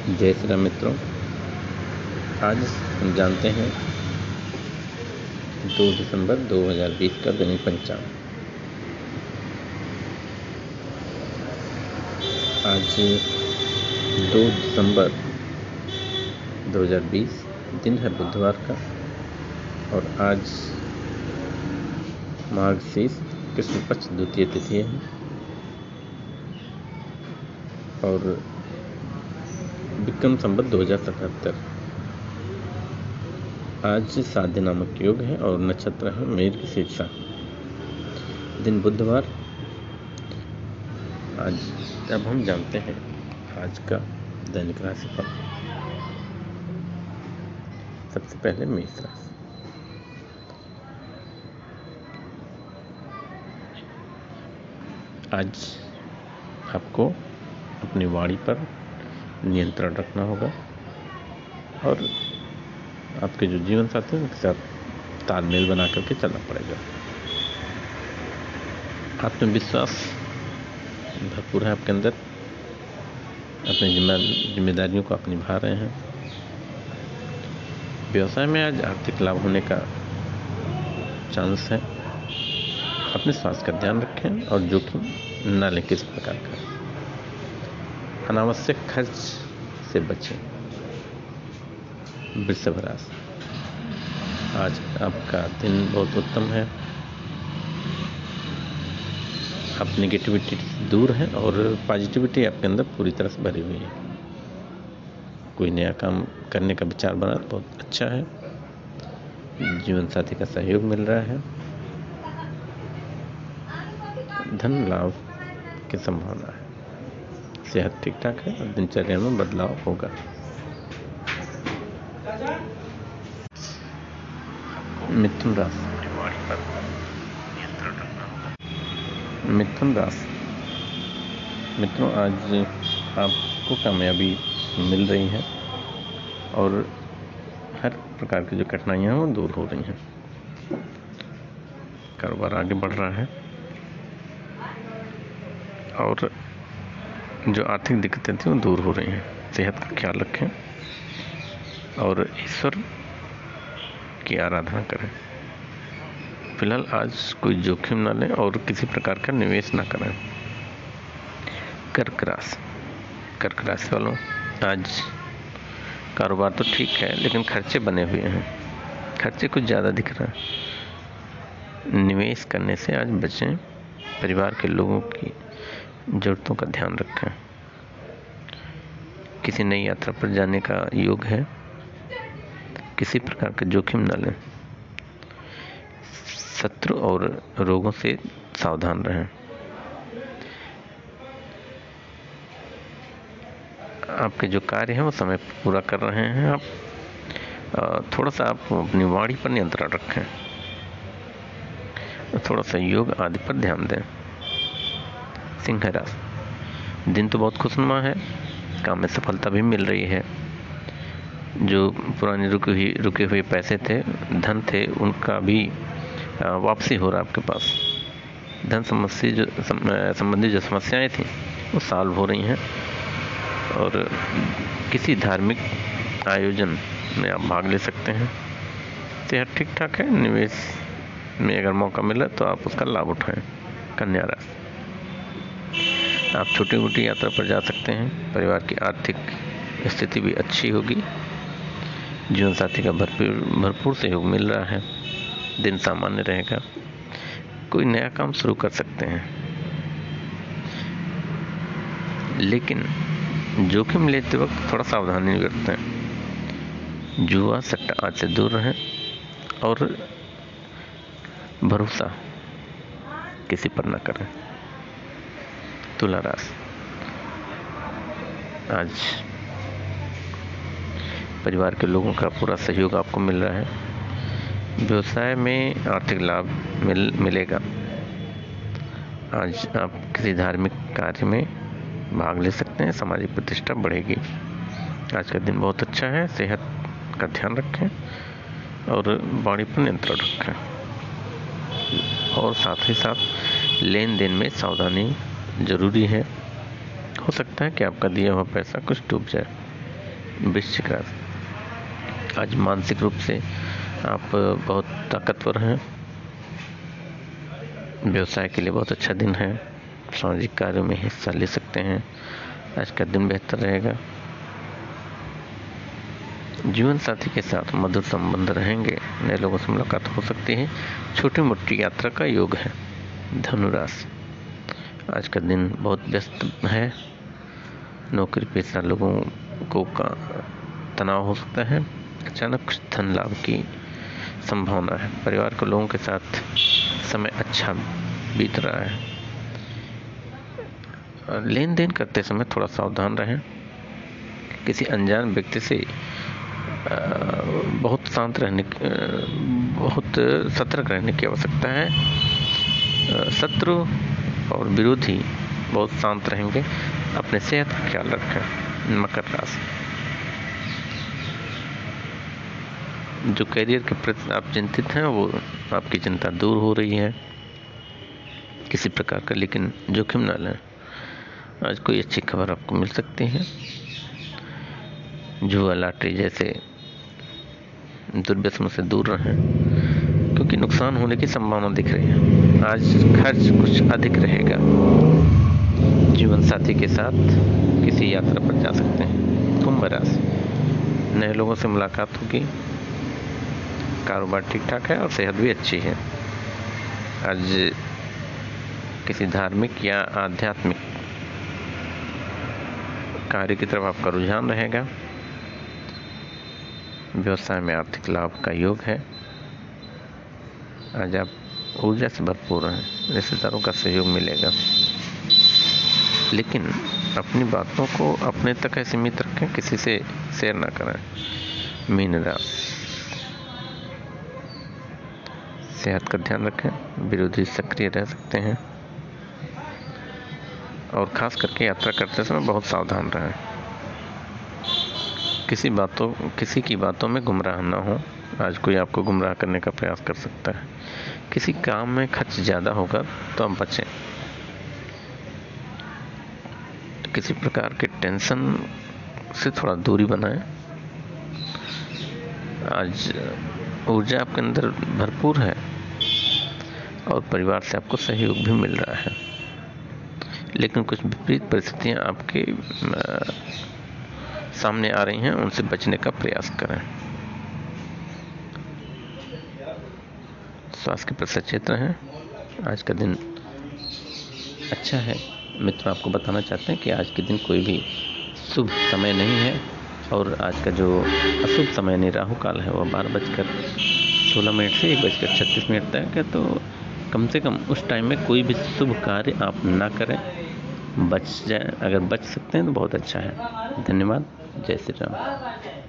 जय श्री राम मित्रों। आज हम जानते हैं 2 दिसंबर 2020 का दैनिक पंचांग। आज 2 दिसंबर 2020 दिन है बुधवार का और आज मार्गशीर्ष कृष्ण पक्ष द्वितीय तिथि है। और विक्रम संबत दो हज़ार सतहत्तर आज साध्य नामक योग है और नक्षत्र है मेर की शीर्षा। दिन बुधवार। आज अब हम जानते हैं आज का दैनिक राशिफल। सबसे पहले मेष राशि। आज आपको अपनी वाणी पर नियंत्रण रखना होगा। और आपके जो जीवन साथी हैं, उनके साथ तालमेल बना करके चलना पड़ेगा। आत्मविश्वास भरपूर है आपके अंदर। अपनी जिम्मेदारियों को आप निभा रहे हैं। व्यवसाय में आज आर्थिक लाभ होने का चांस है। अपने स्वास्थ्य का ध्यान रखें और जोखिम न लें किस प्रकार का। अनावश्यक खर्च से बचें। वृषभ राशि आज आपका दिन बहुत उत्तम है। आप निगेटिविटी दूर है और पॉजिटिविटी आपके अंदर पूरी तरह से भरी हुई है। कोई नया काम करने का विचार बना, बहुत अच्छा है। जीवन साथी का सहयोग मिल रहा है। धन लाभ की संभावना है। सेहत ठीक ठाक है और दिनचर्या में बदलाव होगा। मिथुन राशि। मिथुन राशि। मित्रों, आज आपको कामयाबी मिल रही है और हर प्रकार की जो कठिनाइयाँ हैं वो दूर हो रही हैं। कारोबार आगे बढ़ रहा है और जो आर्थिक दिक्कतें थी, वो दूर हो रही हैं। सेहत का ख्याल रखें और ईश्वर की आराधना करें। फ़िलहाल आज कोई जोखिम ना लें और किसी प्रकार का निवेश ना करें। कर्क राशि कर्क राशि वालों, आज कारोबार तो ठीक है, लेकिन खर्चे बने हुए हैं। खर्चे कुछ ज़्यादा दिख रहा है। निवेश करने से आज बचें, परिवार के लोगों की ज़रूरतों का ध्यान रखें। किसी नई यात्रा पर जाने का योग है। किसी प्रकार का जोखिम न लें। शत्रु और रोगों से सावधान रहें। आपके जो कार्य हैं, वो समय पर कर रहे हैं आप। थोड़ा सा आप अपनी वाणी पर नियंत्रण रखें। थोड़ा सा योग आदि पर ध्यान दें। सिंह राशि दिन तो बहुत खुशनुमा है, काम में सफलता भी मिल रही है। जो पुरानी रुके हुई रुके हुए पैसे थे, धन थे, उनका भी वापसी हो रहा है आपके पास। धन समस्या जो संबंधी जो समस्याएँ थी, वो सॉल्व हो रही हैं। और किसी धार्मिक आयोजन में आप भाग ले सकते हैं। सेहत ठीक ठाक है, निवेश में अगर मौका मिला तो आप उसका लाभ उठाएँ, कन्या राशि। आप छोटी मोटी यात्रा पर जा सकते हैं। परिवार की आर्थिक स्थिति भी अच्छी होगी। जीवन साथी का भरपूर भरपूर सहयोग मिल रहा है। दिन सामान्य रहेगा। कोई नया काम शुरू कर सकते हैं। लेकिन जोखिम लेते वक्त थोड़ा सावधानी बरतें जुआ सट्टा आज से दूर रहें और भरोसा किसी पर न करें। तुला आज परिवार के लोगों का पूरा सहयोग आपको मिल रहा है। व्यवसाय में आर्थिक लाभ मिल, मिलेगा। आज आप किसी धार्मिक कार्य में भाग ले सकते हैं, सामाजिक प्रतिष्ठा बढ़ेगी। आज का दिन बहुत अच्छा है, सेहत का ध्यान रखें और बॉडी पर नियंत्रण रखें। और साथ ही साथ लेन देन में सावधानी ज़रूरी है। हो सकता है कि आपका दिया हुआ पैसा कुछ डूब जाए। वृश्चिक राशि आज मानसिक रूप से आप बहुत ताकतवर हैं। व्यवसाय के लिए बहुत अच्छा दिन है। सामाजिक कार्यों में हिस्सा ले सकते हैं। आज का दिन बेहतर रहेगा। जीवन साथी के साथ मधुर संबंध रहेंगे। नए लोगों से मुलाकात हो सकती है। छोटी मोटी यात्रा का योग है। धनुराशि। आज का दिन बहुत व्यस्त है। नौकरी पेशा लोगों को का तनाव हो सकता है। अचानक धन लाभ की संभावना है। परिवार के लोगों के साथ समय अच्छा बीत रहा है। लेन देन करते समय थोड़ा सावधान रहें। किसी अनजान व्यक्ति से बहुत शांत रहने बहुत सतर्क रहने की आवश्यकता है। शत्रु और विरोधी बहुत शांत रहेंगे, अपने सेहत का ख्याल रखें, मकर राशि। जो करियर के प्रति आप चिंतित हैं, वो आपकी चिंता दूर हो रही है, किसी प्रकार का, लेकिन जोखिम ना लें। आज कोई अच्छी खबर आपको मिल सकती है। जुआ लॉटरी जैसे दुर्व्यसनों से दूर रहें। क्योंकि नुकसान होने की संभावना दिख रही है। आज खर्च कुछ अधिक रहेगा। जीवन साथी के साथ किसी यात्रा पर जा सकते हैं। कुंभ राशि। नए लोगों से मुलाकात होगी। कारोबार ठीक ठाक है और सेहत भी अच्छी है। आज किसी धार्मिक या आध्यात्मिक कार्य की तरफ़ आपका रुझान रहेगा। व्यवसाय में आर्थिक लाभ का योग है। आज आप ऊर्जा से भरपूर हैं, रिश्तेदारों का सहयोग मिलेगा। लेकिन अपनी बातों को अपने तक सीमित रखें, किसी से शेयर ना करें। मीन राशि सेहत का ध्यान रखें, विरोधी सक्रिय रह सकते हैं। और ख़ास करके यात्रा करते समय बहुत सावधान रहें। किसी बातों, किसी की बातों में गुमराह ना हो। आज कोई आपको गुमराह करने का प्रयास कर सकता है। किसी काम में खर्च ज़्यादा होगा तो आप बचें। किसी प्रकार के टेंशन से थोड़ा दूरी बनाएँ। आज ऊर्जा आपके अंदर भरपूर है और परिवार से आपको सहयोग भी मिल रहा है। लेकिन कुछ विपरीत परिस्थितियाँ आपके सामने आ रही हैं, उनसे बचने का प्रयास करें। स्वास्थ्य के प्रति सचेत रहें आज का दिन अच्छा है। मित्र, आपको बताना चाहते हैं कि आज के दिन कोई भी शुभ समय नहीं है और आज का जो अशुभ समय नहीं राहु काल है, वह बारह बजकर सोलह मिनट से एक बजकर छत्तीस मिनट तक है। तो कम से कम उस टाइम में कोई भी शुभ कार्य आप ना करें। बच जाए। अगर बच सकते हैं तो बहुत अच्छा है। धन्यवाद। जय श्री राम।